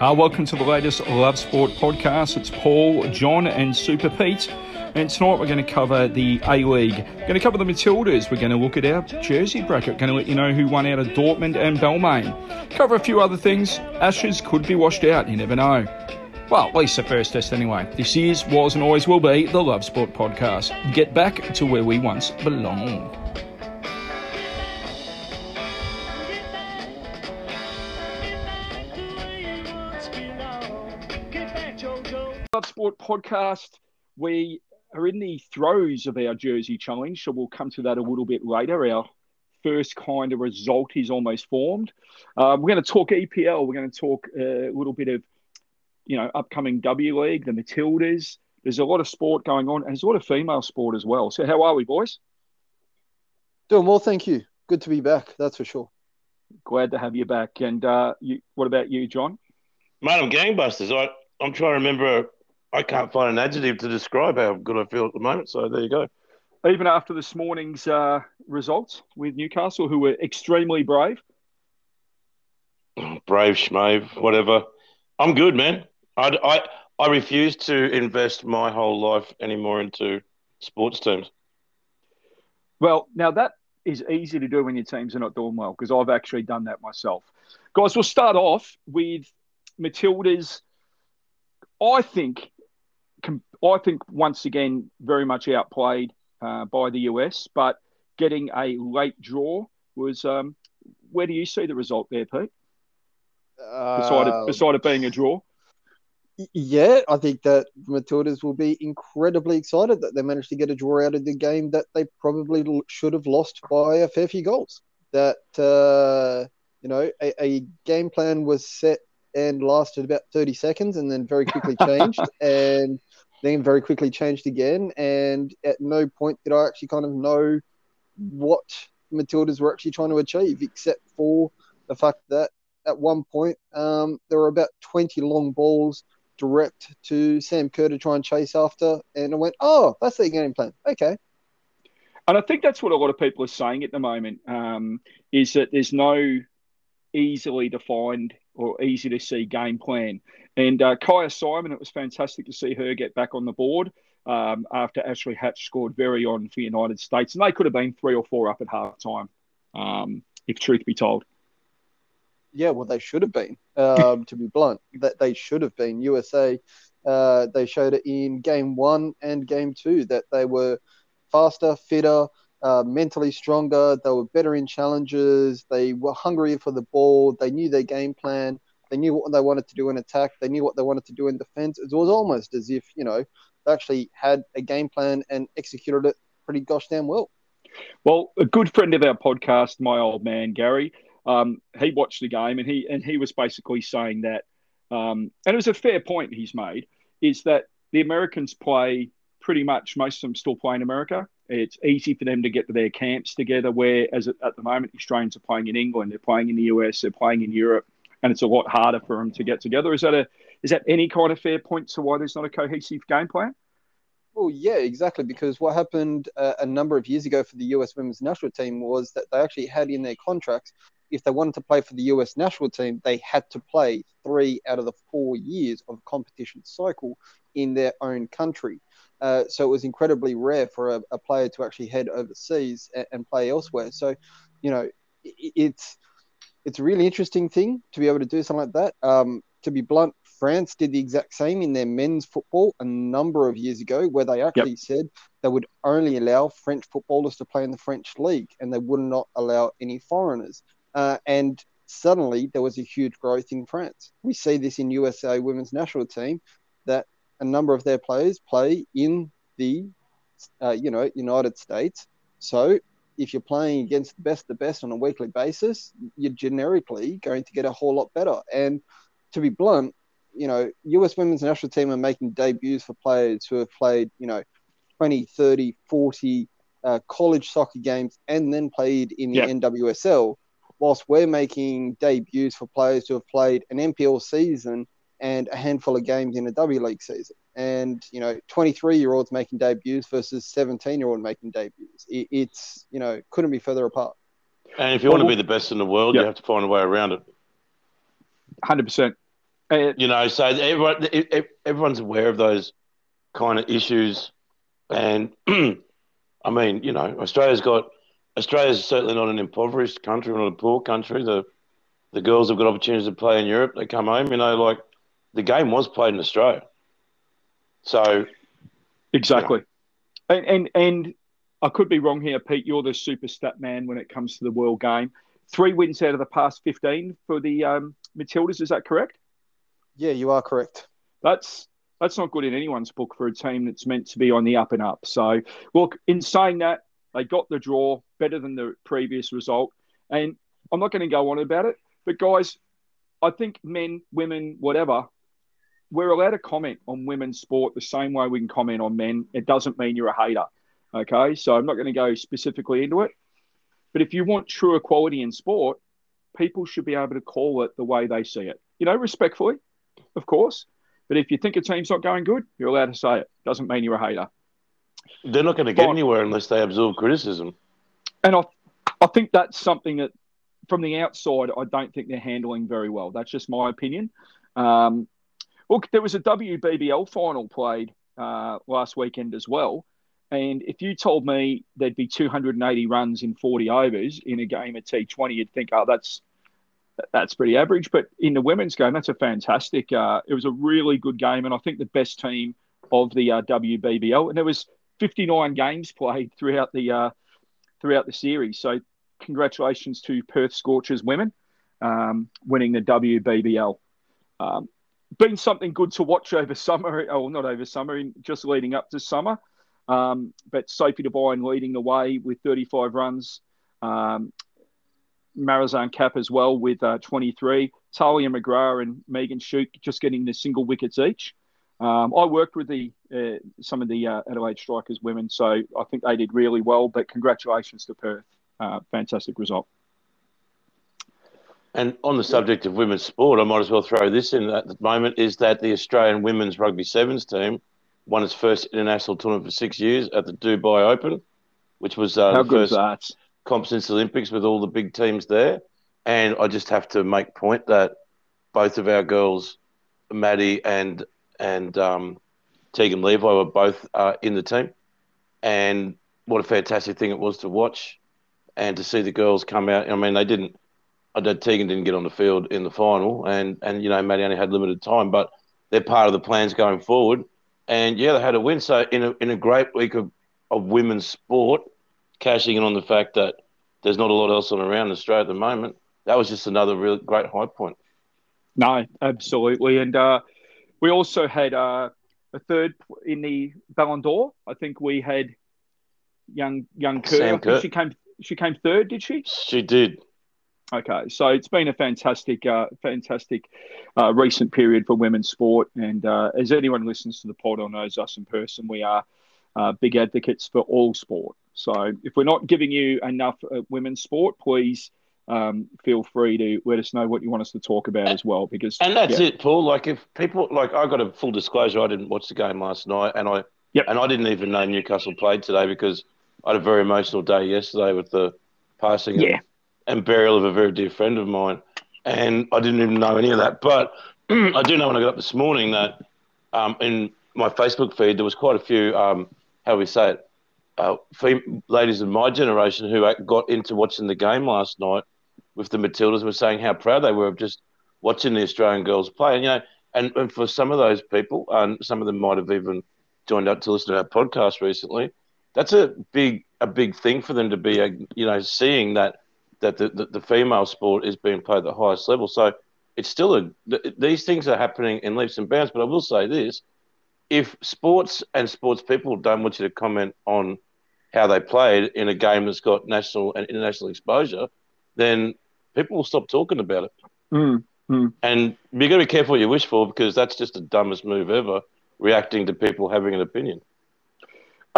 Uh, welcome to the latest Love Sport podcast. It's Paul, John, and Super Pete. And tonight we're going to cover the A League. We're going to cover the Matildas. We're going to look at our jersey bracket. Going to let you know who won out of Dortmund and Balmain. Cover a few other things. Ashes could be washed out. You never know. Well, at least the first test anyway. This is, was, and always will be the Love Sport podcast. Get back to where we once belonged. Sport podcast. We are in the throes of our Jersey challenge, so we'll come to that a little bit later. Our first kind of result is almost formed. Um, we're going to talk EPL. We're going to talk a little bit of, you know, upcoming W League, the Matildas. There's a lot of sport going on, and there's a lot of female sport as well. So, how are we, boys? Doing well, thank you. Good to be back. That's for sure. Glad to have you back. And uh, you, what about you, John? Mate, I'm gangbusters. I, I'm trying to remember. I can't find an adjective to describe how good I feel at the moment. So there you go. Even after this morning's uh, results with Newcastle, who were extremely brave. Brave, schmave, whatever. I'm good, man. I, I, I refuse to invest my whole life anymore into sports teams. Well, now that is easy to do when your teams are not doing well because I've actually done that myself. Guys, we'll start off with Matilda's. I think, I think once again, very much outplayed uh, by the US, but getting a late draw was. Um, where do you see the result there, Pete? Beside, Uh, it, beside it being a draw, yeah, I think that Matildas will be incredibly excited that they managed to get a draw out of the game that they probably should have lost by a fair few goals. That uh, you know, a, a game plan was set and lasted about thirty seconds, and then very quickly changed, and then very quickly changed again. And at no point did I actually kind of know what Matildas were actually trying to achieve, except for the fact that at one point um, there were about twenty long balls direct to Sam Kerr to try and chase after. And I went, oh, that's their game plan. Okay. and I think that's what a lot of people are saying at the moment. Um, is that there's no easily defined or easy to see game plan. And uh, Kyah Simon, it was fantastic to see her get back on the board um, after Ashley Hatch scored very on for United States, and they could have been three or four up at half time, um, if truth be told. Yeah, well, they should have been, um, to be blunt. That they should have been. USA, uh, they showed it in game one and game two that they were faster, fitter, uh, mentally stronger. They were better in challenges. They were hungrier for the ball. They knew their game plan. They knew what they wanted to do in attack. They knew what they wanted to do in defense. It was almost as if, you know, they actually had a game plan and executed it pretty gosh damn well. Well, a good friend of our podcast, my old man Gary, um, he watched the game and he and he was basically saying that, um, and it was a fair point he's made, is that the Americans play pretty much most of them still play in America. It's easy for them to get to their camps together. Whereas at, at the moment, Australians are playing in England, they're playing in the US, they're playing in Europe, and it's a lot harder for them to get together. Is that a is that any kind of fair point to why there's not a cohesive game plan? Well, yeah, exactly. Because what happened uh, a number of years ago for the US women's national team was that they actually had in their contracts, if they wanted to play for the US national team, they had to play three out of the four years of competition cycle in their own country. Uh, so it was incredibly rare for a, a player to actually head overseas and, and play elsewhere. So, you know, it, it's it's a really interesting thing to be able to do something like that. Um, to be blunt, France did the exact same in their men's football a number of years ago, where they actually yep. said they would only allow French footballers to play in the French league and they would not allow any foreigners. Uh, and suddenly there was a huge growth in France. We see this in USA women's national team that a number of their players play in the uh, you know United States. So if you're playing against the best the best on a weekly basis, you're generically going to get a whole lot better. And to be blunt, you know, US women's national team are making debuts for players who have played, you know, 20, 30, 40 uh, college soccer games and then played in the yep. NWSL, whilst we're making debuts for players who have played an NPL season and a handful of games in a W League season. And, you know, 23 year olds making debuts versus 17 year old making debuts. It, it's, you know, couldn't be further apart. And if you want to be the best in the world, yep. you have to find a way around it. 100%. Uh, You know, so everyone, everyone's aware of those kind of issues, and I mean, you know, Australia's got Australia's certainly not an impoverished country, not a poor country. The the girls have got opportunities to play in Europe. They come home, you know, like the game was played in Australia. So Exactly. And, and and I could be wrong here, Pete. You're the super stat man when it comes to the world game. Three wins out of the past 15 for the um, Matildas. Is that correct? Yeah, you are correct. That's that's not good in anyone's book for a team that's meant to be on the up and up. So, look, in saying that, they got the draw better than the previous result. And I'm not going to go on about it, but guys, I think men, women, whatever, we're allowed to comment on women's sport the same way we can comment on men. It doesn't mean you're a hater. Okay. So I'm not going to go specifically into it. But if you want true equality in sport, people should be able to call it the way they see it. You know, respectfully, of course. But if you think a team's not going good, you're allowed to say it. Doesn't mean you're a hater. they're not going to get Fine. anywhere unless they absorb criticism. And I, I think that's something that, from the outside, I don't think they're handling very well. That's just my opinion. Um, look, there was a WBBL final played uh, last weekend as well. And if you told me there'd be 280 runs in 40 overs in a game of T20, you'd think, oh, that's that's pretty average. But in the women's game, that's a fantastic. Uh, it was a really good game, and I think the best team of the uh, WBBL. And there was 59 games played throughout the uh, throughout the series. So congratulations to Perth Scorchers women um, winning the WBBL. Um, been something good to watch over summer, or not over summer, just leading up to summer. Um, but Sophie Devine leading the way with 35 runs. Um, Marizanne Kapp as well with uh, 23. Tahlia McGrath and Megan Schutt just getting the single wickets each. Um, I worked with the uh, some of the uh, Adelaide Strikers women, so I think they did really well. But congratulations to Perth, uh, fantastic result. And on the subject of women's sport, I might as well throw this in at the moment is that the Australian women's rugby sevens team won its first international tournament for six years at the Dubai Open, which was uh, How the first that? comp since the Olympics with all the big teams there. And I just have to make point that both of our girls, Maddie and and um, Teagan Levi, were both uh, in the team. And what a fantastic thing it was to watch and to see the girls come out. I mean, they didn't. I know Teagan didn't get on the field in the final, and and you know Maddie only had limited time, but they're part of the plans going forward. And yeah, they had a win. So in a in a great week of, of women's sport, cashing in on the fact that there's not a lot else on around in Australia at the moment. That was just another real great high point. No, absolutely. And uh, we also had uh, a third in the Ballon d'Or. I think we had young young Kerr. Sam Kerr. she came she came third, did she? She did. Okay, so it's been a fantastic, uh, fantastic uh, recent period for women's sport. And uh, as anyone listens to the pod or knows us in person, we are uh, big advocates for all sport. So if we're not giving you enough women's sport, please um, feel free to let us know what you want us to talk about as well. Because And that's yeah, it, Paul. Like if people like I got a full disclosure, I didn't watch the game last night, and I Yep. and I didn't even know Newcastle played today because I had a very emotional day yesterday with the passing Yeah. And burial of a very dear friend of mine, and I didn't even know any of that. But I do know when I got up this morning that um, in my Facebook feed there was quite a few um, how we say it uh, fem- ladies of my generation who got into watching the game last night with the Matildas were saying how proud they were of just watching the Australian girls play. And you know, and, and for some of those people, and some of them might have even joined up to listen to our podcast recently. That's a big a big thing for them to be, uh, you know, seeing that that the, the, the female sport is being played at the highest level. So it's still a th- these things are happening in leaps and bounds. But I will say this: if sports and sports people don't want you to comment on how they played in a game that's got national and international exposure, then people will stop talking about it. Mm, mm. And you've got to be careful what you wish for because that's just the dumbest move ever. Reacting to people having an opinion.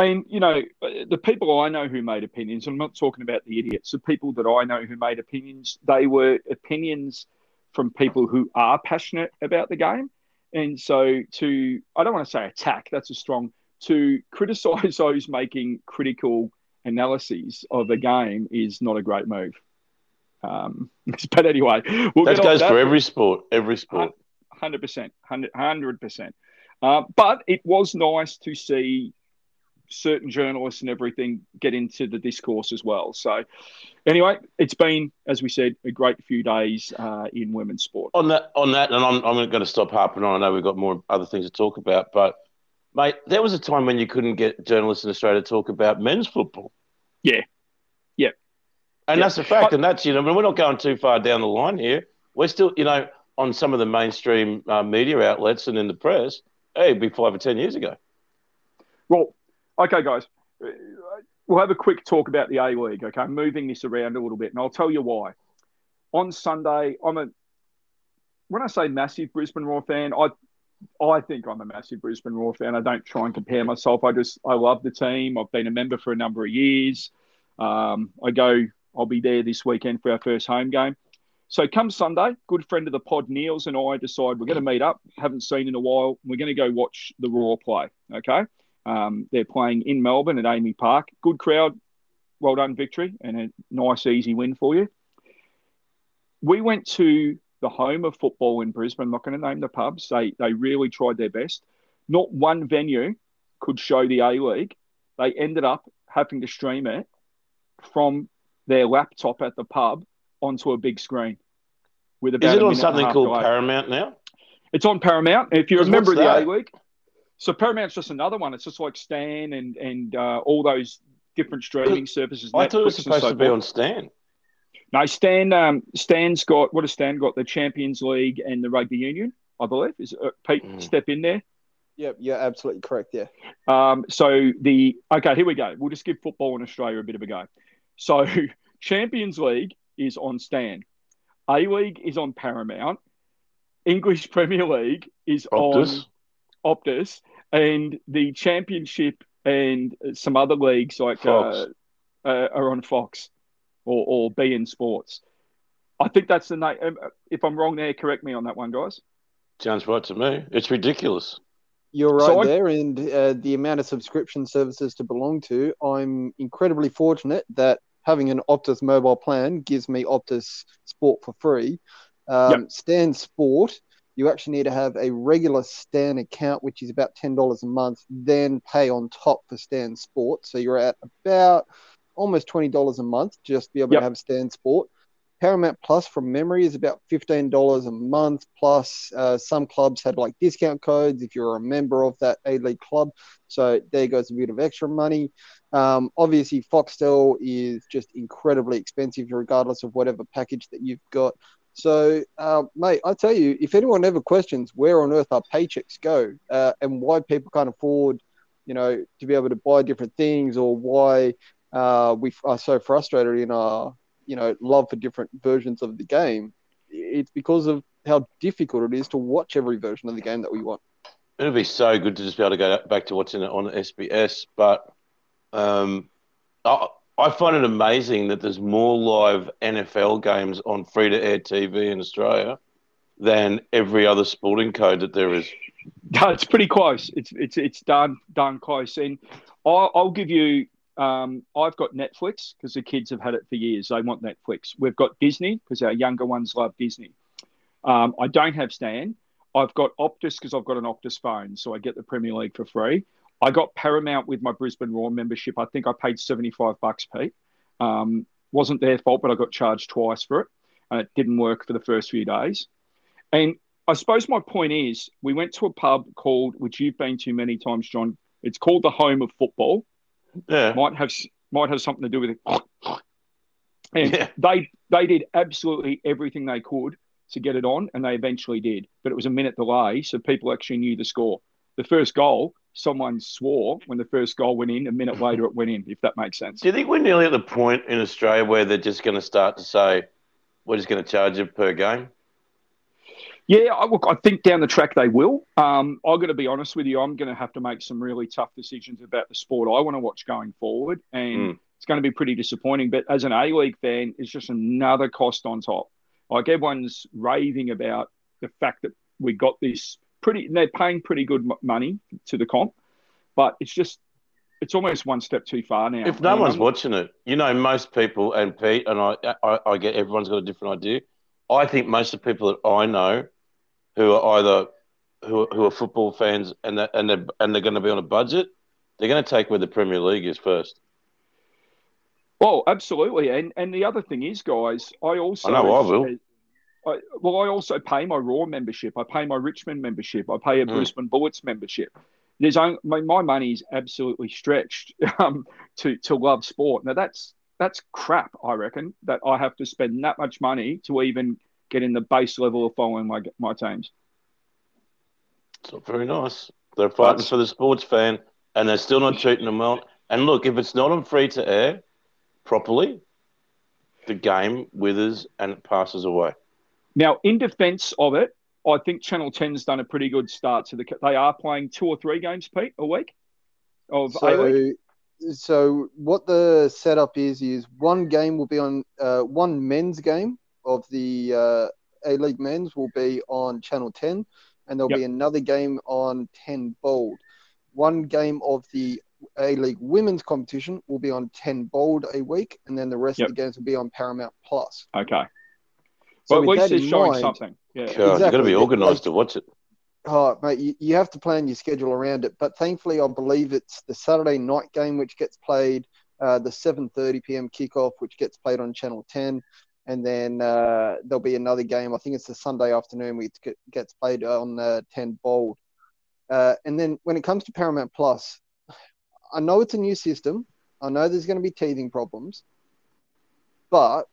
I mean, you know, the people I know who made opinions, I'm not talking about the idiots, the people that I know who made opinions, they were opinions from people who are passionate about the game. And so to, I don't want to say attack, that's a strong, to criticize those making critical analyses of a game is not a great move. Um, but anyway, we'll that goes for every sport. Every sport. hundred percent, hundred percent. Uh, but it was nice to see certain journalists and everything get into the discourse as well. So, anyway, it's been, as we said, a great few days uh, in women's sport. On that, on that, and I'm, I'm going to stop harping on. I know we've got more other things to talk about, but mate, there was a time when you couldn't get journalists in Australia to talk about men's football. Yeah, yeah, and yeah. that's a fact. And that's you know, we're not going too far down the line here. We're still, you know, on some of the mainstream uh, media outlets and in the press. Hey, it'd be five or ten years ago. Well, Okay, guys, we'll have a quick talk about the A League. Okay, moving this around a little bit, and I'll tell you why. On Sunday, I'm a when I say massive Brisbane Roar fan, I I think I'm a massive Brisbane Roar fan. I don't try and compare myself. I just I love the team. I've been a member for a number of years. Um, I go. I'll be there this weekend for our first home game. So come Sunday, good friend of the pod, Niels and I decide we're going to meet up. Haven't seen in a while. We're going to go watch the Roar play. Okay. Um, they're playing in Melbourne at AAMI Park. Good crowd. Well done, victory, and a nice, easy win for you. We went to the home of football in Brisbane. I'm not going to name the pubs. They, they really tried their best. Not one venue could show the A League. They ended up having to stream it from their laptop at the pub onto a big screen. With about Is it on something called. Paramount now? It's on Paramount. If you're a member of the A League, so Paramount's just another one. It's just like Stan and and uh, all those different streaming services. I Netflix thought it was supposed so to be forth. on Stan. No, Stan. Um, Stan's got what has Stan got? The Champions League and the Rugby Union, I believe. Is uh, Pete mm. step in there? Yep, you're absolutely correct. Yeah. Um, so the okay, here we go. We'll just give football in Australia a bit of a go. So Champions League is on Stan. A League is on Paramount. English Premier League is Optus. on Optus, and the championship and some other leagues like uh, uh, are on Fox or, or beIN Sports. I think that's the name. Um, if I'm wrong there, correct me on that one, guys. Sounds right to me. It's ridiculous. You're right so there, I... and uh, the amount of subscription services to belong to. I'm incredibly fortunate that having an Optus mobile plan gives me Optus Sport for free. Um, yep. Stan Sport you actually need to have a regular Stan account, which is about $10 a month, then pay on top for Stan Sport. So you're at about almost $20 a month just to be able yep. to have Stan Sport. Paramount Plus from memory is about $15 a month. Plus, uh, some clubs had like discount codes if you're a member of that A League club. So there goes a bit of extra money. Um, obviously, Foxtel is just incredibly expensive, regardless of whatever package that you've got. So, uh, mate, I tell you, if anyone ever questions where on earth our paychecks go uh, and why people can't afford, you know, to be able to buy different things or why uh, we are so frustrated in our, you know, love for different versions of the game, it's because of how difficult it is to watch every version of the game that we want. It'd be so good to just be able to go back to watching it on SBS, but um, find it amazing that there's more live NFL games on free to air TV in Australia than every other sporting code that there is. It's pretty close. It's it's it's done done close. And I'll, I'll give you. Um, I've got Netflix because the kids have had it for years. They want Netflix. We've got Disney because our younger ones love Disney. Um, I don't have Stan. I've got Optus because I've got an Optus phone, so I get the Premier League for free. I got Paramount with my Brisbane Roar membership. I think I paid 75 bucks, Pete. Um, wasn't their fault, but I got charged twice for it. And it didn't work for the first few days. And I suppose my point is we went to a pub called, which you've been to many times, John. It's called the Home of Football. Yeah. Might have might have something to do with it. And yeah. they they did absolutely everything they could to get it on, and they eventually did. But it was a minute delay, so people actually knew the score. The first goal someone swore when the first goal went in. A minute later, it went in. If that makes sense. Do you think we're nearly at the point in Australia where they're just going to start to say we're just going to charge you per game? Yeah, I, look, I think down the track they will. Um, I've got to be honest with you. I'm going to have to make some really tough decisions about the sport I want to watch going forward, and mm. it's going to be pretty disappointing. But as an A League fan, it's just another cost on top. Like everyone's raving about the fact that we got this pretty. They're paying pretty good money to the comp, but it's just it's almost one step too far now. If no one's watching it, you know, most people and Pete and I, I, I get everyone's got a different idea. I think most of the people that I know who are either who, who are football fans and they're, and they're, and they're going to be on a budget, they're going to take where the Premier League is first. Well, absolutely, and and the other thing is, guys, I also I know I will. I, well, I also pay my Roar membership. I pay my Richmond membership. I pay a Mm. Brisbane Bullets membership. There's only, my, my money is absolutely stretched um, to to love sport. Now that's that's crap. I reckon that I have to spend that much money to even get in the base level of following my my teams. It's not very nice. They're fighting That's- for the sports fan, and they're still not treating them well. And look, if it's not on free to air properly, the game withers and it passes away. Now, in defence of it, I think Channel 10's done a pretty good start to the. They are playing two or three games, Pete, a week of A League. So, so what the setup is is one game will be on uh, one men's game of the uh, A League men's will be on Channel 10, and there'll Yep. be another game on 10 Bold. One game of the A League women's competition will be on 10 Bold a week, and then the rest Yep. of the games will be on Paramount Plus. Okay. So Well, at least that showing mind- something. Yeah. God, you've got to be organised to watch it. Oh, mate, you, you have to plan your schedule around it. But thankfully, I believe it's the Saturday night game which gets played, uh, the 7:30 p.m. kickoff, which gets played on Channel 10, and then uh, there'll be another game. I think it's the Sunday afternoon which gets played on uh, 10 Bold. Uh, and then when it comes to Paramount Plus, I know it's a new system. I know there's going to be teething problems, but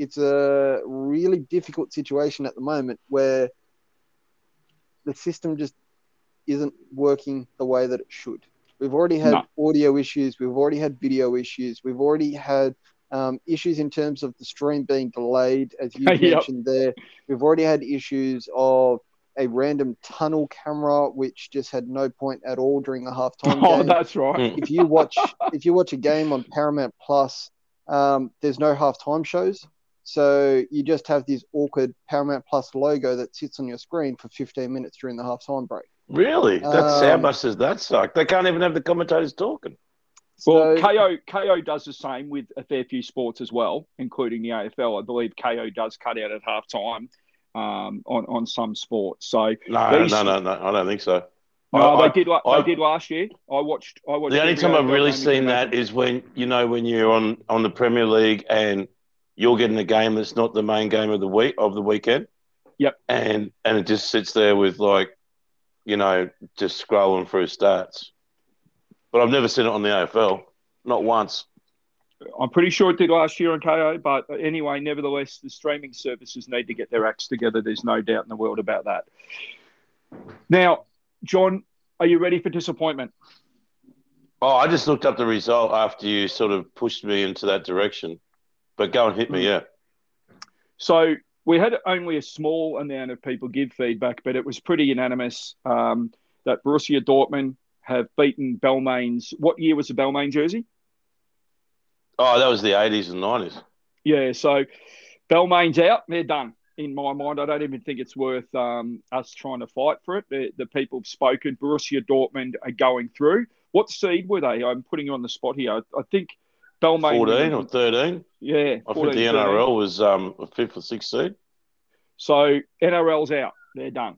it's a really difficult situation at the moment where the system just isn't working the way that it should. We've already had No. audio issues, we've already had video issues, we've already had um, issues in terms of the stream being delayed, as you Yep. mentioned there. We've already had issues of a random tunnel camera, which just had no point at all during the halftime Oh, game that's right. Mm. if you watch if you watch a game on Paramount Plus, um, there's no halftime shows, so you just have this awkward Paramount Plus logo that sits on your screen for 15 minutes during the halftime break. Really? That's how Um, much does that suck? They can't even have the commentators talking. Well, Kayo Kayo does the same with a fair few sports as well, including the AFL. I believe Kayo does cut out at halftime um, on on some sports. So No, These- no, no, no. I don't think so. no, I- they did. la- I- they did last year. I watched. I watched. The only time I've really seen that is when you know when you're on on the Premier League and you're getting a game that's not the main game of the week of the weekend. Yep. And and it just sits there with like, you know, just scrolling through stats. But I've never seen it on the AFL, not once. I'm pretty sure it did last year on Kayo, but anyway, nevertheless, the streaming services need to get their acts together. There's no doubt in the world about that. Now, John, are you ready for disappointment? Oh, I just looked up the result after you sort of pushed me into that direction. But go and hit me, yeah. So we had only a small amount of people give feedback, but it was pretty unanimous um, that Borussia Dortmund have beaten Balmain's. What year was the Balmain jersey? Oh, that was the eighties and nineties. Yeah, so Balmain's out. They're done. In my mind, I don't even think it's worth um, us trying to fight for it. The, the people have spoken. Borussia Dortmund are going through. What seed were they? I'm putting you on the spot here. I, I think Balmain. Fourteen or thirteen. yeah, I 14, think the 13. NRL was um a fifth or sixth seed. So NRL's out. They're done.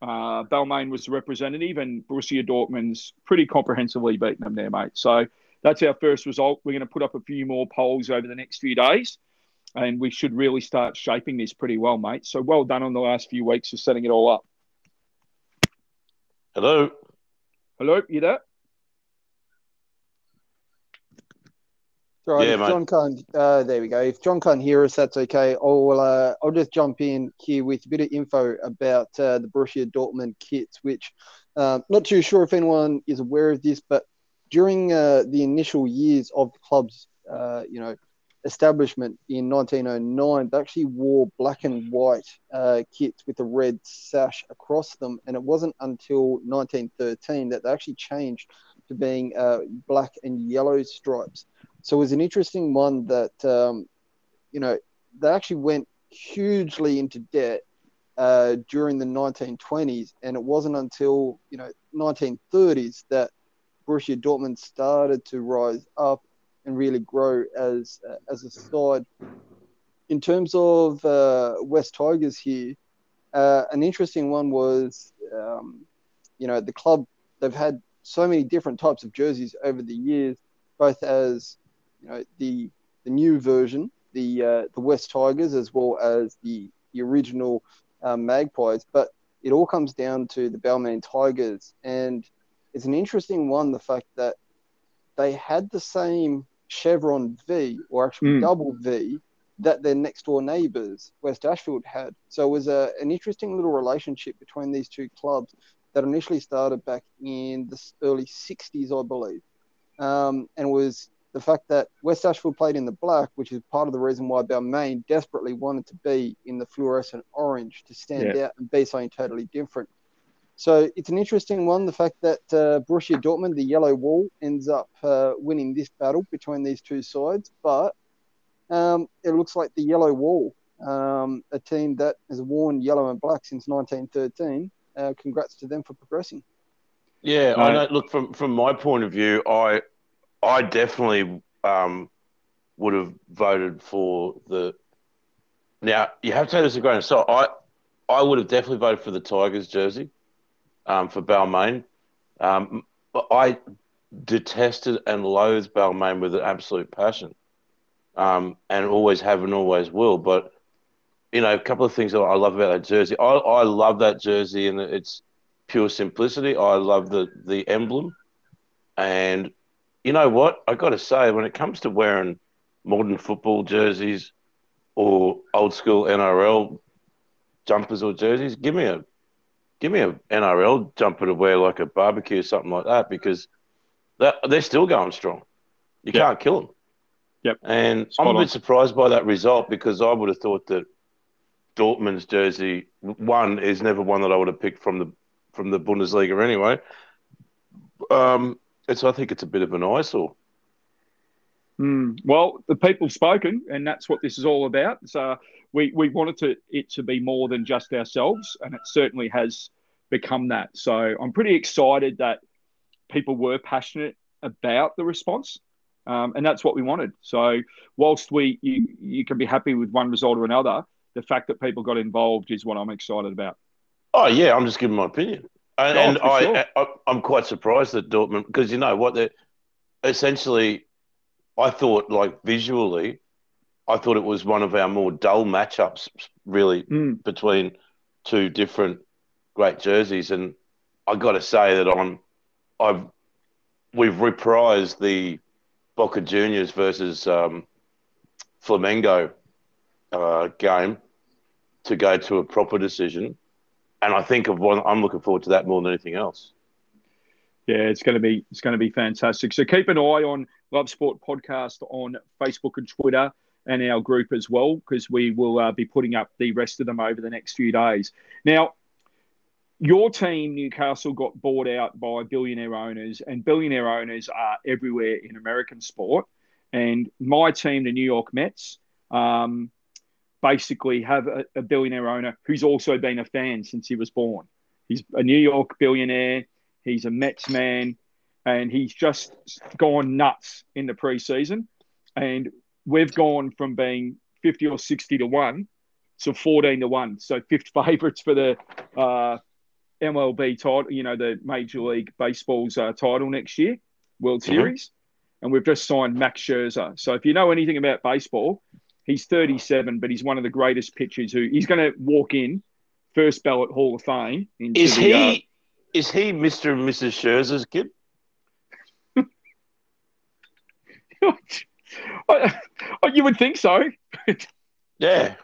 Uh, Balmain was the representative, and Borussia Dortmund's pretty comprehensively beaten them there, mate. So that's our first result. We're going to put up a few more polls over the next few days, and we should really start shaping this pretty well, mate. So well done on the last few weeks for setting it all up. Hello. Hello, you there? Right, Yeah, if. John can't, uh, there we go. If John can't hear us, that's okay. I'll uh, I'll just jump in here with a bit of info about uh, the Borussia Dortmund kits, which um, not too sure if anyone is aware of this, but during uh, the initial years of the club's uh, you know establishment in 1909, they actually wore black and white uh, kits with a red sash across them, and it wasn't until 1913 that they actually changed to being uh, black and yellow stripes. So it was an interesting one that, um, you know, they actually went hugely into debt uh, during the 1920s, and it wasn't until you know 1930s that Borussia Dortmund started to rise up and really grow as as a side. In terms of uh, West Tigers here, uh, an interesting one was, um, you know, the club they've had so many different types of jerseys over the years, both as you know the the new version, the uh, the West Tigers, as well as the the original um, Magpies. But it all comes down to the Balmain Tigers, and it's an interesting one. The fact that they had the same chevron V, or actually mm. double V, that their next door neighbours, West Ashfield, had. So it was a, an interesting little relationship between these two clubs that initially started back in the early 60s, I believe. Um, and was the fact that West Ashfield played in the black, which is part of the reason why Balmain desperately wanted to be in the fluorescent orange to stand yeah. out and be something totally different. So it's an interesting one. The fact that uh, Borussia Dortmund, the yellow wall, ends up uh, winning this battle between these two sides, but um, it looks like the yellow wall, um, a team that has worn yellow and black since 1913. Uh, congrats to them for progressing. Yeah, I know. Look, from from my point of view, I I definitely um, would have voted for the. Now you have to take this a grain of salt. I I would have definitely voted for the Tigers jersey um, for Balmain. Um, but I detested and loathed Balmain with an absolute passion, um, and always have and always will. But you know, a couple of things that I love about that jersey. I, I love that jersey and its pure simplicity. I love the the emblem, and you know what? I got to say, when it comes to wearing modern football jerseys or old school NRL jumpers or jerseys, give me a give me a NRL jumper to wear like a barbecue or something like that because that they're still going strong. You yep. can't kill them. Yep. And Spot I'm a bit surprised by that result because I would have thought that Dortmund's jersey one is never one that I would have picked from the from the Bundesliga anyway. Um, so I think it's a bit of an eyesore. Mm, well, the people spoken, and that's what this is all about. So we, we wanted to, it to be more than just ourselves, and it certainly has become that. So I'm pretty excited that people were passionate about the response, um, and that's what we wanted. So whilst we you, you can be happy with one result or another, the fact that people got involved is what I'm excited about. Oh yeah, I'm just giving my opinion, and, oh, and I, sure. I I'm quite surprised that Dortmund because you know what they essentially I thought like visually I thought it was one of our more dull matchups, really, mm. between two different great jerseys. And I got to say that I'm, I've, we've reprised the Boca Juniors versus um, Flamengo uh, game to go to a proper decision, and I think of one. I'm looking forward to that more than anything else. Yeah, it's going to be it's going to be fantastic. So keep an eye on Love Sport Podcast on Facebook and Twitter and our group as well, because we will uh, be putting up the rest of them over the next few days. Now, your team, Newcastle, got bought out by billionaire owners, and billionaire owners are everywhere in American sport. And my team, the New York Mets, um, basically have a, a billionaire owner who's also been a fan since he was born. He's a New York billionaire. He's a Mets man, and he's just gone nuts in the preseason. And we've gone from being 50 or 60 to 1 to 14 to 1. So fifth favourites for the uh, MLB title, you know, the Major League Baseball's uh, title next year, World mm-hmm. Series. And we've just signed Max Scherzer. So if you know anything about baseball, he's 37, but he's one of the greatest pitchers who he's going to walk in first ballot Hall of Fame. Is the, he? Uh, is he Mr. and Mrs. Scherzer's kid? you would think so. yeah,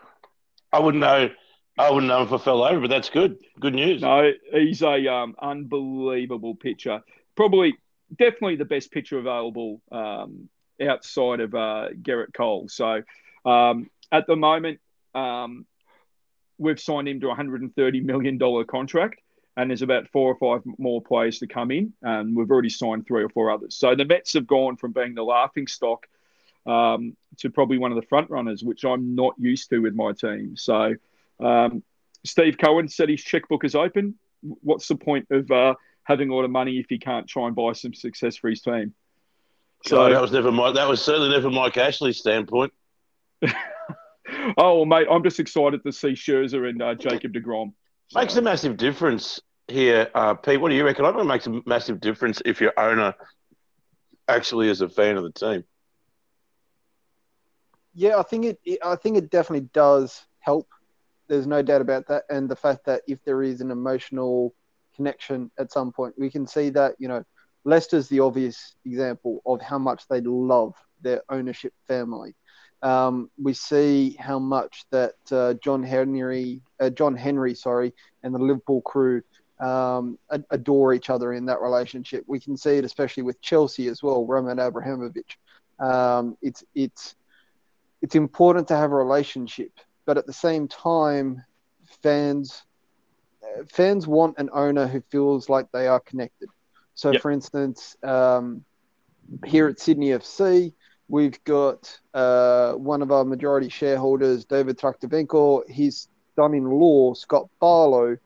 I wouldn't know. I wouldn't know if I fell over, but that's good. Good news. No, he's a um, unbelievable pitcher. Probably, definitely the best pitcher available um, outside of uh, Gerrit Cole. So, um, at the moment, um, we've signed him to a $130 million contract, and there's about four or five more players to come in, and we've already signed three or four others. So the Mets have gone from being the laughing stock um, to probably one of the front runners, which I'm not used to with my team. So um, Steve Cohen said his checkbook is open. What's the point of uh, having all the money if he can't try and buy some success for his team? So oh, that was never my, that was certainly never Mike Ashley's standpoint. oh, mate, I'm just excited to see Scherzer and uh, Jacob DeGrom. So. Makes a massive difference here, uh, Pete. What do you reckon? I think it makes a massive difference if your owner actually is a fan of the team. Yeah, I think it, it. I think it definitely does help. There's no doubt about that, and the fact that if there is an emotional connection at some point, we can see that. You know, Leicester's the obvious example of how much they love their ownership family. Um, we see how much that uh, John Henry, uh, John Henry, sorry, and the Liverpool crew um, adore each other in that relationship. We can see it especially with Chelsea as well, Roman Abramovich. Um, it's it's it's important to have a relationship, but at the same time, fans fans want an owner who feels like they are connected. So, yep. for instance, um, here at Sydney FC, we've got uh, one of our majority shareholders, David Traktovenko, his son-in-law, Scott Barlow,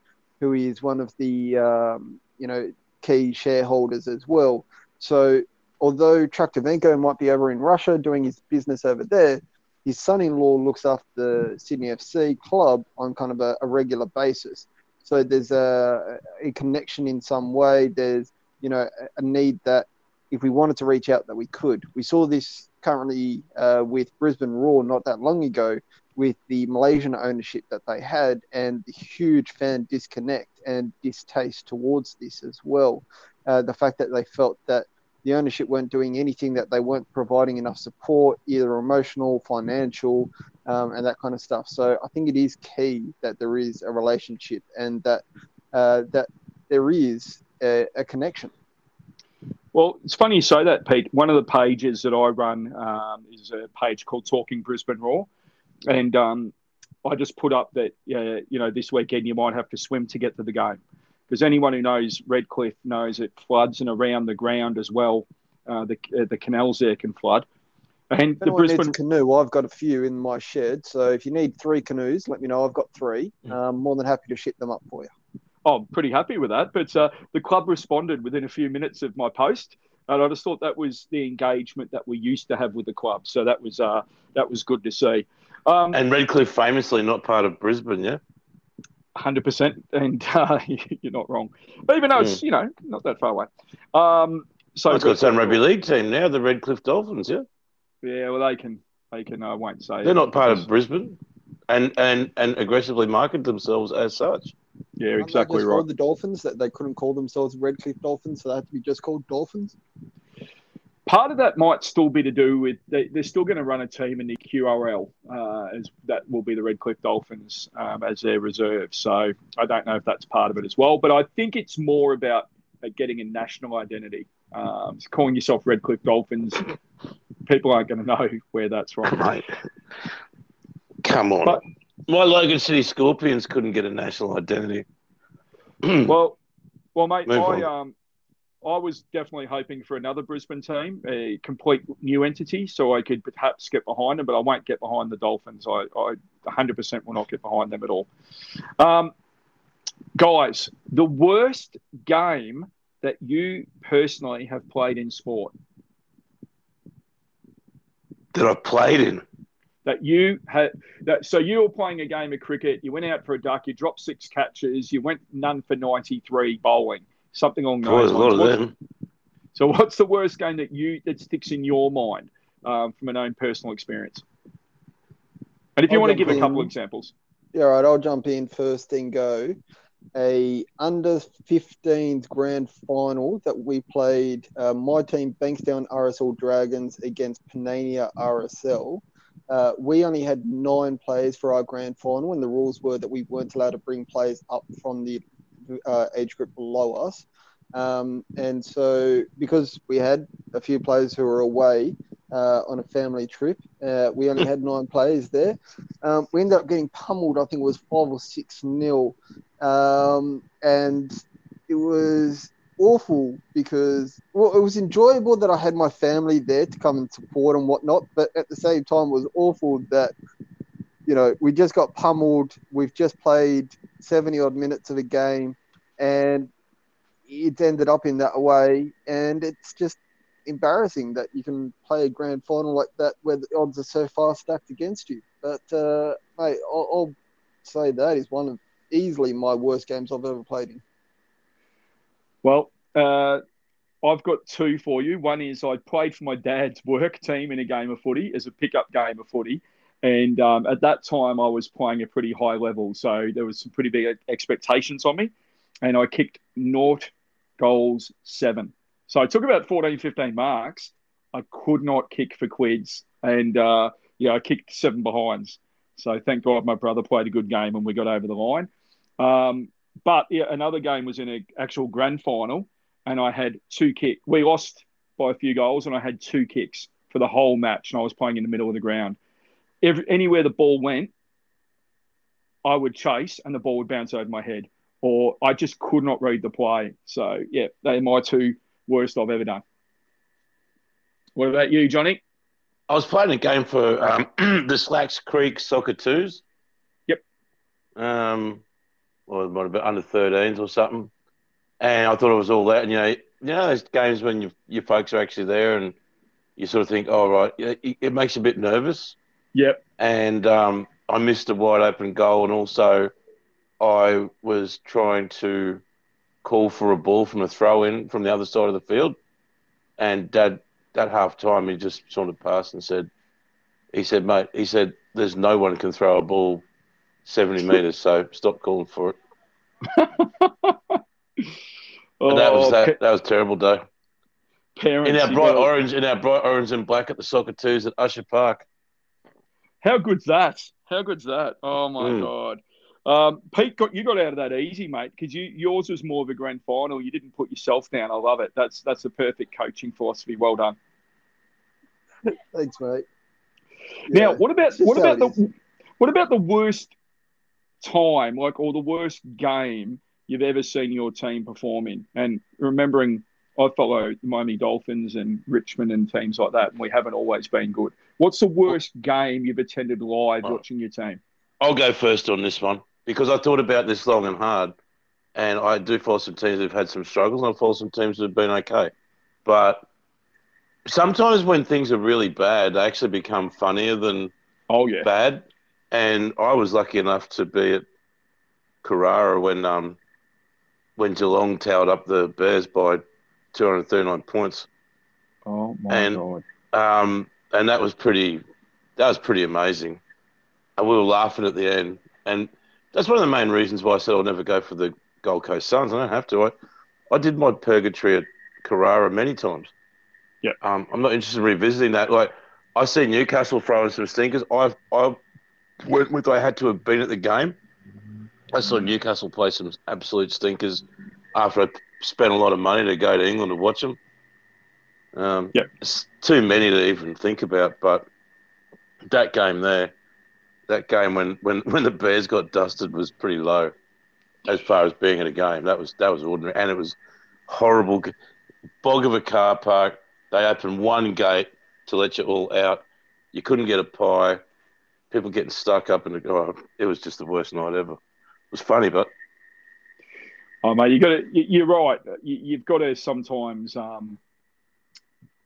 who is one of the um, you know key shareholders as well. So although Traktovenko might be over in Russia doing his business over there, his son-in-law looks after the Sydney FC club on kind of a, a regular basis. So there's a, a, connection in some way. There's you know a need that if we wanted to reach out that we could. We saw this currently uh, with Brisbane Roar not that long ago, with the Malaysian ownership that they had and the huge fan disconnect and distaste towards this as well. Uh, the fact that they felt that the ownership weren't doing anything, that they weren't providing enough support, either emotional, financial, um, and that kind of stuff. So I think it is key that there is a relationship and that uh, that there is a, a, connection. Well, it's funny you say that, Pete. One of the pages that I run um, is a page called Talking Brisbane Roar, and um, I just put up that uh, you know this weekend you might have to swim to get to the game because anyone who knows Redcliffe knows it floods and around the ground as well. Uh, the uh, the canals there can flood. And the Brisbane canoe, I've got a few in my shed. So if you need three canoes, let me know. I've got three. I'm um, more than happy to ship them up for you. Oh, I'm pretty happy with that. But uh, the club responded within a few minutes of my post, and I just thought that was the engagement that we used to have with the club. So that was uh, that was good to see. Um, and Redcliffe famously not part of Brisbane, yeah? 100%. And uh, you're not wrong. But even though mm. it's, you know, not that far away. Um, so well, it's got its own rugby league team now, the Redcliffe Dolphins, yeah? Yeah, well, they can, they can, I won't say. They're not part of Brisbane and, and, and aggressively market themselves as such. Yeah, exactly right. The Dolphins that they couldn't call themselves Redcliffe Dolphins, so they had to be just called Dolphins. Part of that might still be to do with they, are still going to run a team in the QRL, uh, as that will be the Redcliffe Dolphins um, as their reserve. So I don't know if that's part of it as well, but I think it's more about uh, getting a national identity. Um, so calling yourself Redcliffe Dolphins, people aren't going to know where that's from. Mate, come on. But, My Logan City Scorpions couldn't get a national identity. well, well, mate, Move I um, I was definitely hoping for another Brisbane team, a complete new entity, so I could perhaps get behind them, but I won't get behind the Dolphins. I, I 100% will not get behind them at all. Um, guys, the worst game that you personally have played in sport? That I played in? That you had that so you were playing a game of cricket, you went out for a duck, you dropped six catches, you went none for 93 bowling something along those lines. a lot of them. So, what's the worst game that you that sticks in your mind um, from an own personal experience? And if you I'll want to give in. a couple examples, yeah, right. I'll jump in first and go. A under 15s grand final that we played. Uh, my team, Bankstown RSL Dragons, against Panania RSL. Uh, we only had nine players for our grand final, and the rules were that we weren't allowed to bring players up from the uh, age group below us. Um, and so, because we had a few players who were away uh, on a family trip, uh, we only had nine players there. Um, we ended up getting pummeled, I think it was five or six nil. Um, and it was awful because, well, it was enjoyable that I had my family there to come and support and whatnot. But at the same time, it was awful that, you know, we just got pummeled. We've just played 70 odd minutes of a game and it's ended up in that way. And it's just embarrassing that you can play a grand final like that where the odds are so far stacked against you. But uh, mate, I'll, I'll say that is one of easily my worst games I've ever played in. Well, uh, I've got two for you. One is I played for my dad's work team in a game of footy as a pickup game of footy. And um, at that time, I was playing a pretty high level. So there was some pretty big expectations on me. And I kicked naught goals, seven. So I took about 14, 15 marks. I could not kick for quids. And uh, yeah, I kicked seven behinds. So thank God my brother played a good game and we got over the line. Um, but yeah, another game was in an actual grand final, and I had two kicks. We lost by a few goals, and I had two kicks for the whole match, and I was playing in the middle of the ground. Every, anywhere the ball went, I would chase, and the ball would bounce over my head, or I just could not read the play. So yeah, they're my two worst I've ever done. What about you, Johnny? I was playing a game for um, the Slacks Creek Soccer Twos. Yep. Um, or it might have been under 13s or something. And I thought it was all that. And, you know, you know those games when you, your folks are actually there and you sort of think, oh, right, it, it makes you a bit nervous. Yep. And um, I missed a wide open goal. And also, I was trying to call for a ball from a throw in from the other side of the field. And Dad, that half time, he just sort of passed and said, he said, mate, he said, there's no one can throw a ball 70 metres, so stop calling for it. oh, that was that. That was terrible day. Parents in our bright orange, in our bright orange and black at the soccer twos at Usher Park. How good's that? How good's that? Oh my mm. god. Um, Pete, got you got out of that easy, mate, because you yours was more of a grand final. You didn't put yourself down. I love it. That's that's a perfect coaching philosophy. Well done. Thanks, mate. Yeah, now, what about what about the what about the worst time, like, or the worst game you've ever seen your team perform in? And remembering, I follow the Miami Dolphins and Richmond and teams like that, and we haven't always been good. What's the worst game you've attended live oh. watching your team? I'll go first on this one because I thought about this long and hard, and I do follow some teams who've had some struggles, and I follow some teams who've been okay. But sometimes when things are really bad, they actually become funnier than oh yeah bad. And I was lucky enough to be at Carrara when um, when Geelong towered up the Bears by 239 points. Oh my and, god! Um, and that was pretty that was pretty amazing. And we were laughing at the end, and that's one of the main reasons why I said I'll never go for the Gold Coast Suns. I don't have to. I, I did my purgatory at Carrara many times. Yeah. Um, I'm not interested in revisiting that. Like I see Newcastle throwing some stinkers. I've I've with I had to have been at the game. I saw Newcastle play some absolute stinkers after I spent a lot of money to go to England to watch them. Um, yeah, it's too many to even think about. But that game there, that game when, when, when the Bears got dusted was pretty low, as far as being at a game. That was that was ordinary, and it was horrible. Bog of a car park. They opened one gate to let you all out. You couldn't get a pie people getting stuck up in the. Oh, it was just the worst night ever. It was funny, but. Oh mate, you got to. You're right. You, have got to sometimes. Um,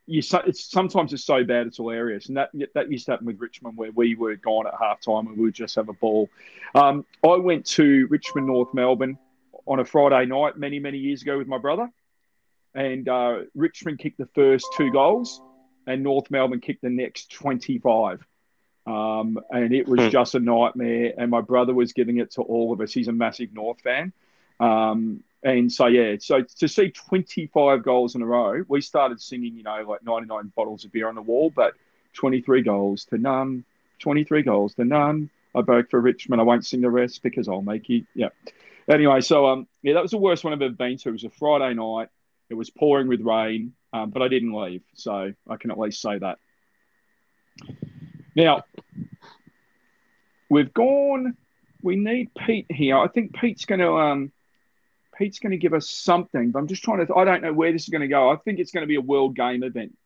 you it's sometimes it's so bad it's hilarious, and that that used to happen with Richmond where we were gone at halftime and we would just have a ball. Um, I went to Richmond North Melbourne on a Friday night many many years ago with my brother, and uh, Richmond kicked the first two goals, and North Melbourne kicked the next twenty five. Um, and it was hmm. just a nightmare. And my brother was giving it to all of us. He's a massive North fan. Um, and so, yeah, so to see 25 goals in a row, we started singing, you know, like 99 bottles of beer on the wall, but 23 goals to none, 23 goals to none. I broke for Richmond. I won't sing the rest because I'll make you. Yeah. Anyway, so um, yeah, that was the worst one I've ever been to. It was a Friday night. It was pouring with rain, um, but I didn't leave, so I can at least say that. Now, we've gone. We need Pete here. I think Pete's going to um, Pete's going to give us something. But I'm just trying to. I don't know where this is going to go. I think it's going to be a world game event.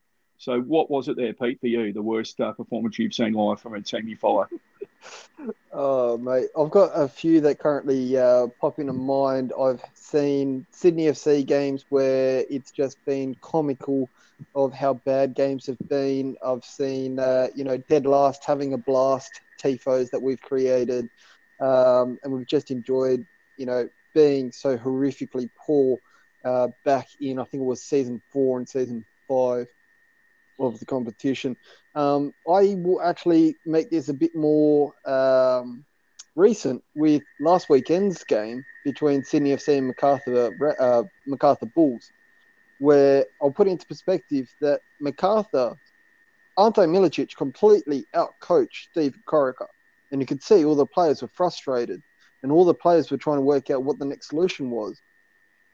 So, what was it there, Pete, for you? The worst uh, performance you've seen live from a team you follow? Oh, mate, I've got a few that currently uh, pop into mind. I've seen Sydney FC games where it's just been comical of how bad games have been. I've seen, uh, you know, dead last having a blast tifos that we've created, um, and we've just enjoyed, you know, being so horrifically poor uh, back in I think it was season four and season five of the competition. Um, I will actually make this a bit more um, recent with last weekend's game between Sydney FC and Macarthur uh, Macarthur Bulls, where I'll put into perspective that Macarthur, Ante Milicic completely outcoached Steve Corica, and you could see all the players were frustrated, and all the players were trying to work out what the next solution was,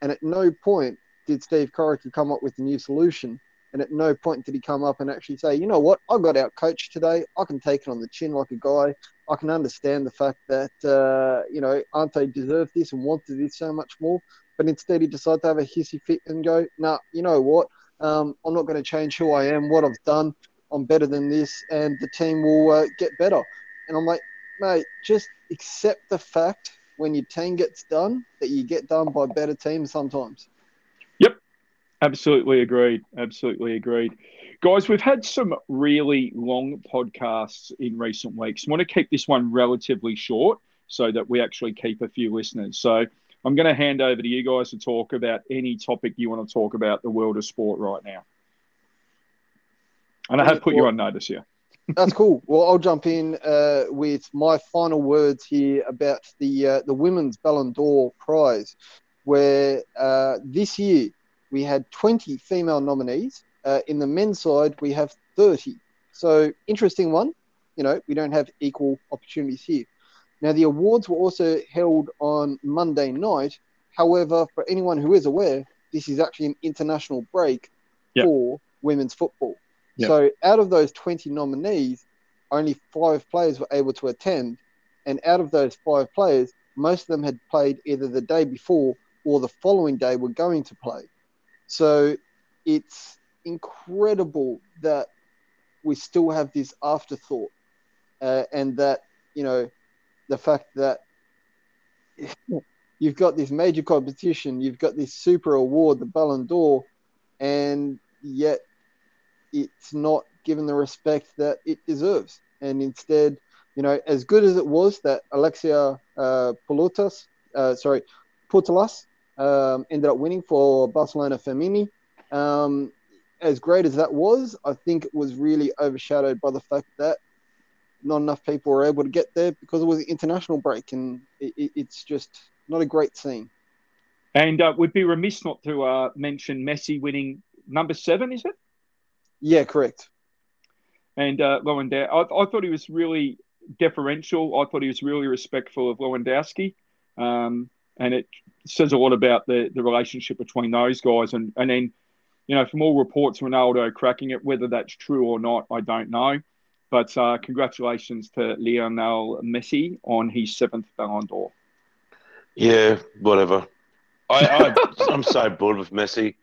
and at no point did Steve Corica come up with a new solution and at no point did he come up and actually say, you know what, I got out coached today. I can take it on the chin like a guy. I can understand the fact that, uh, you know, Ante deserved this and wanted this so much more. But instead, he decided to have a hissy fit and go, nah, you know what? Um, I'm not going to change who I am, what I've done. I'm better than this, and the team will uh, get better. And I'm like, mate, just accept the fact when your team gets done that you get done by better teams sometimes. Absolutely agreed. Absolutely agreed. Guys, we've had some really long podcasts in recent weeks. I want to keep this one relatively short so that we actually keep a few listeners. So I'm going to hand over to you guys to talk about any topic you want to talk about the world of sport right now. And I have put you on notice here. That's cool. Well, I'll jump in uh, with my final words here about the uh, the women's Ballon d'Or prize, where uh, this year we had 20 female nominees. Uh, in the men's side, we have 30. So, interesting one. You know, we don't have equal opportunities here. Now, the awards were also held on Monday night. However, for anyone who is aware, this is actually an international break yep. for women's football. Yep. So, out of those 20 nominees, only five players were able to attend. And out of those five players, most of them had played either the day before or the following day were going to play. So it's incredible that we still have this afterthought, uh, and that you know the fact that you've got this major competition, you've got this super award, the Ballon d'Or, and yet it's not given the respect that it deserves. And instead, you know, as good as it was that Alexia uh, Putellas, uh, sorry, Putellas um, ended up winning for Barcelona Femení. Um, as great as that was, I think it was really overshadowed by the fact that not enough people were able to get there because it was an international break, and it, it, it's just not a great scene. And uh, would be remiss not to uh, mention Messi winning number seven, is it? Yeah, correct. And uh, Lewandowski, I, I thought he was really deferential. I thought he was really respectful of Lewandowski. Um, and it says a lot about the, the relationship between those guys. And, and then, you know, from all reports, Ronaldo cracking it, whether that's true or not, I don't know. But uh, congratulations to Lionel Messi on his seventh Ballon d'Or. Yeah, whatever. I, I I'm so bored with Messi.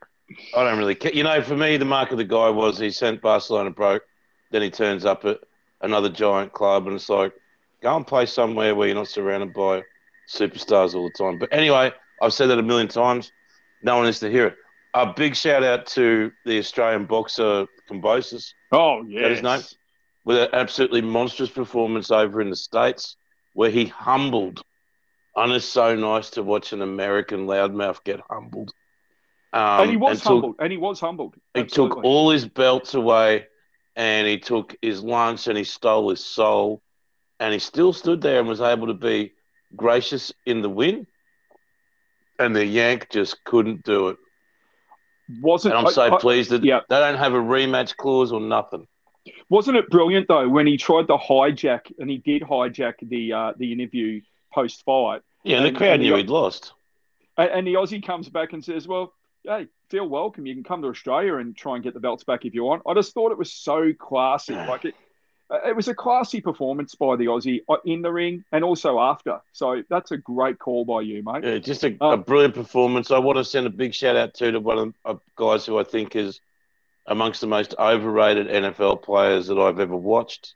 I don't really care. You know, for me, the mark of the guy was he sent Barcelona broke. Then he turns up at another giant club, and it's like, go and play somewhere where you're not surrounded by superstars all the time. But anyway, I've said that a million times. No one needs to hear it. A big shout out to the Australian boxer Kambosos. Oh, yeah. his name. With an absolutely monstrous performance over in the States where he humbled. And it's so nice to watch an American loudmouth get humbled. Um, and he was and humbled. And he was humbled. He took all his belts away and he took his lunch and he stole his soul. And he still stood there and was able to be gracious in the win, and the Yank just couldn't do it. Wasn't and I'm so I, pleased that yeah. they don't have a rematch clause or nothing. Wasn't it brilliant though when he tried to hijack and he did hijack the uh, the interview post fight? Yeah, and, the crowd and knew the, he'd lost. And, the Aussie comes back and says, "Well, hey, feel welcome. You can come to Australia and try and get the belts back if you want." I just thought it was so classy. like it, it was a classy performance by the Aussie uh, in the ring and also after. So that's a great call by you, mate. Yeah, just a, um, a brilliant performance. I want to send a big shout out to, to one of the guys who I think is amongst the most overrated NFL players that I've ever watched.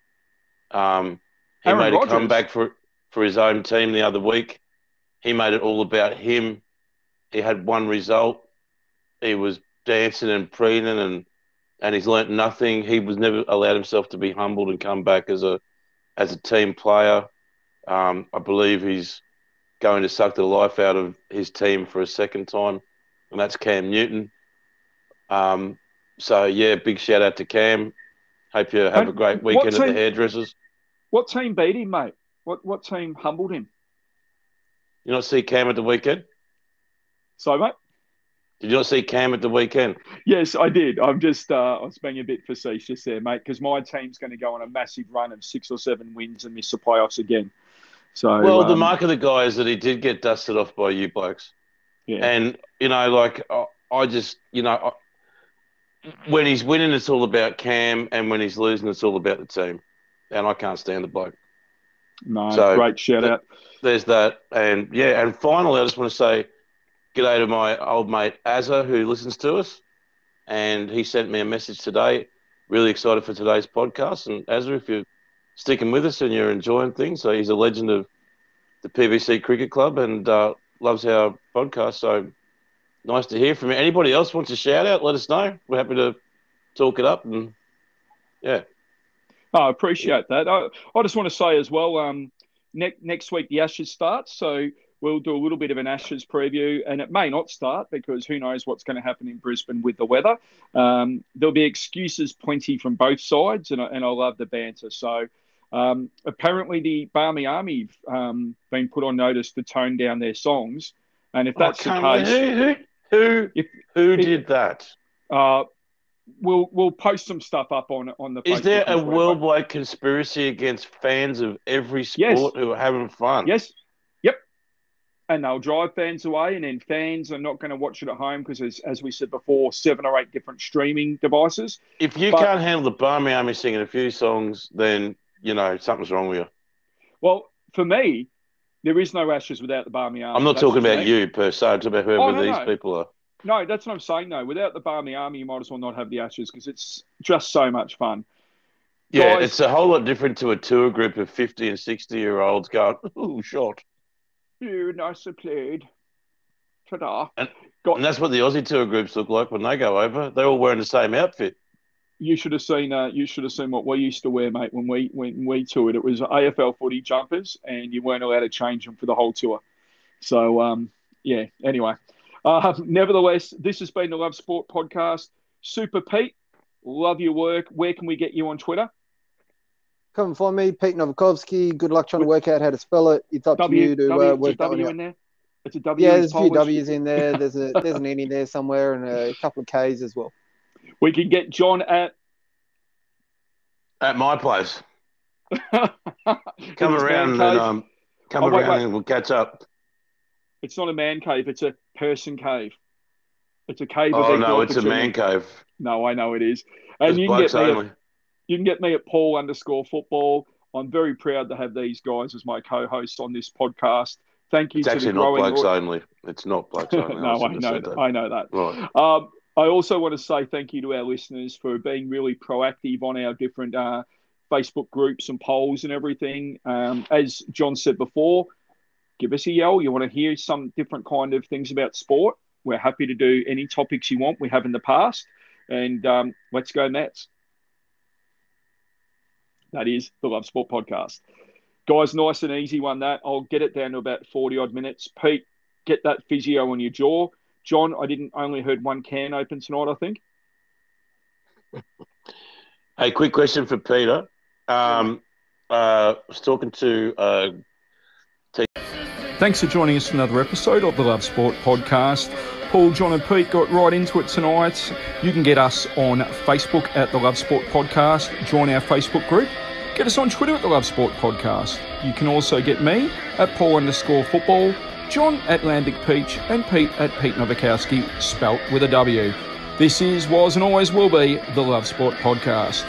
Um, he Aaron made Rodgers. a comeback for for his own team the other week. He made it all about him. He had one result. He was dancing and preening and and he's learnt nothing. He was never allowed himself to be humbled and come back as a as a team player. Um, I believe he's going to suck the life out of his team for a second time, and that's Cam Newton. Um, so yeah, big shout out to Cam. Hope you have And a great weekend at the hairdressers. What team beat him, mate? What what team humbled him? You not see Cam at the weekend? So, mate. Did you not see Cam at the weekend? Yes, I did. I'm just uh, I was being a bit facetious there, mate, because my team's going to go on a massive run of six or seven wins and miss the playoffs again. So, Well, the um, mark of the guy is that he did get dusted off by you blokes. yeah, And, you know, like, I, I just, you know, I, when he's winning, it's all about Cam, and when he's losing, it's all about the team. And I can't stand the bloke. no, so- great shout out. There's that. And, yeah, and finally, I just want to say g'day to my old mate, Azza, who listens to us. And he sent me a message today. Really excited for today's podcast. And, Azza, if you're sticking with us and you're enjoying things, so he's a legend of the PVC Cricket Club and uh, loves our podcast. So nice to hear from you. Anybody else wants a shout out? Let us know. We're happy to talk it up. And yeah, Oh, I appreciate that. I, I just want to say as well, um, next next week the Ashes starts, so we'll do a little bit of an Ashes preview, and it may not start because who knows what's going to happen in Brisbane with the weather. Um, there'll be excuses plenty from both sides, and I, and I love the banter. So. Um, apparently, the Barmy Army have um, been put on notice to tone down their songs, and if that's Oh, the case, who who If- who if- did that? uh, we'll we'll post some stuff up on on the. Is there a as well, mate. worldwide conspiracy against fans of every Yes. sport who are having fun? Yes. And they'll drive fans away, and then fans are not going to watch it at home because, as, as we said before, seven or eight different streaming devices. If you But- can't handle the Barmy Army singing a few songs, then you know something's wrong with you. Well, for me, there is no Ashes without the Barmy Army. I'm not That's talking about you per se. I'm talking about whoever Oh, no, these no. people are. No, that's what I'm saying. No, without the Barmy Army, you might as well not have the Ashes because it's just so much fun. Yeah, Guys- it's a whole lot different to a tour group of 50 and 60 year olds going, ooh, shot. You nicely played. Ta-da. And- Got, And that's what the Aussie tour groups look like when they go over. They're all wearing the same outfit. you should have seen. Uh, you should have seen what we used to wear, mate. When we when we toured, it was AFL footy jumpers, and you weren't allowed to change them for the whole tour. So, um, yeah. Anyway, uh, nevertheless, this has been the Love Sport podcast. Super Pete, love your work. Where can we get you on Twitter? Come and find me, Pete Novikowski. Good luck trying to work out how to spell it. It's up to you to w, uh, work that one W out. in there. It's a W. Yeah, there's a few Polish. W's in there. There's a there's an N in there somewhere and a couple of K's as well. We can get John at. At my place. Come around and um, come Oh, wait, around wait. and we'll catch up. It's not a man cave. It's a person cave. It's a cave. of Oh, egg no, it's a man cave. No, I know it is. It's And you can get me. You can get me at Paul underscore football. I'm very proud to have these guys as my co-hosts on this podcast. Thank you It's to actually the not blokes only. It's not blokes only. no, I shouldn't know that. I know that. Right. Um, I also want to say thank you to our listeners for being really proactive on our different uh, Facebook groups and polls and everything. Um, as John said before, give us a yell. You want to hear some different kind of things about sport? We're happy to do any topics you want. We have in the past, and um, let's go Nats. That is the Love Sport podcast. Guys, nice and easy one that. I'll get it down to about 40 odd minutes. Pete, get that physio on your jaw. John, I didn't only heard one can open tonight, I think. Hey, quick question for Peter. Um, uh, I was talking to uh, Thanks for joining us for another episode of the Love Sport podcast. Paul, John, and Pete got right into it tonight. You can get us on Facebook at the Love Sport Podcast. Join our Facebook group. Get us on Twitter at the Love Sport Podcast. You can also get me at Paul underscore football, John at Lambic Peach, and Pete at Pete Novikowski, spelt with a W. This is, was, and always will be the Love Sport Podcast.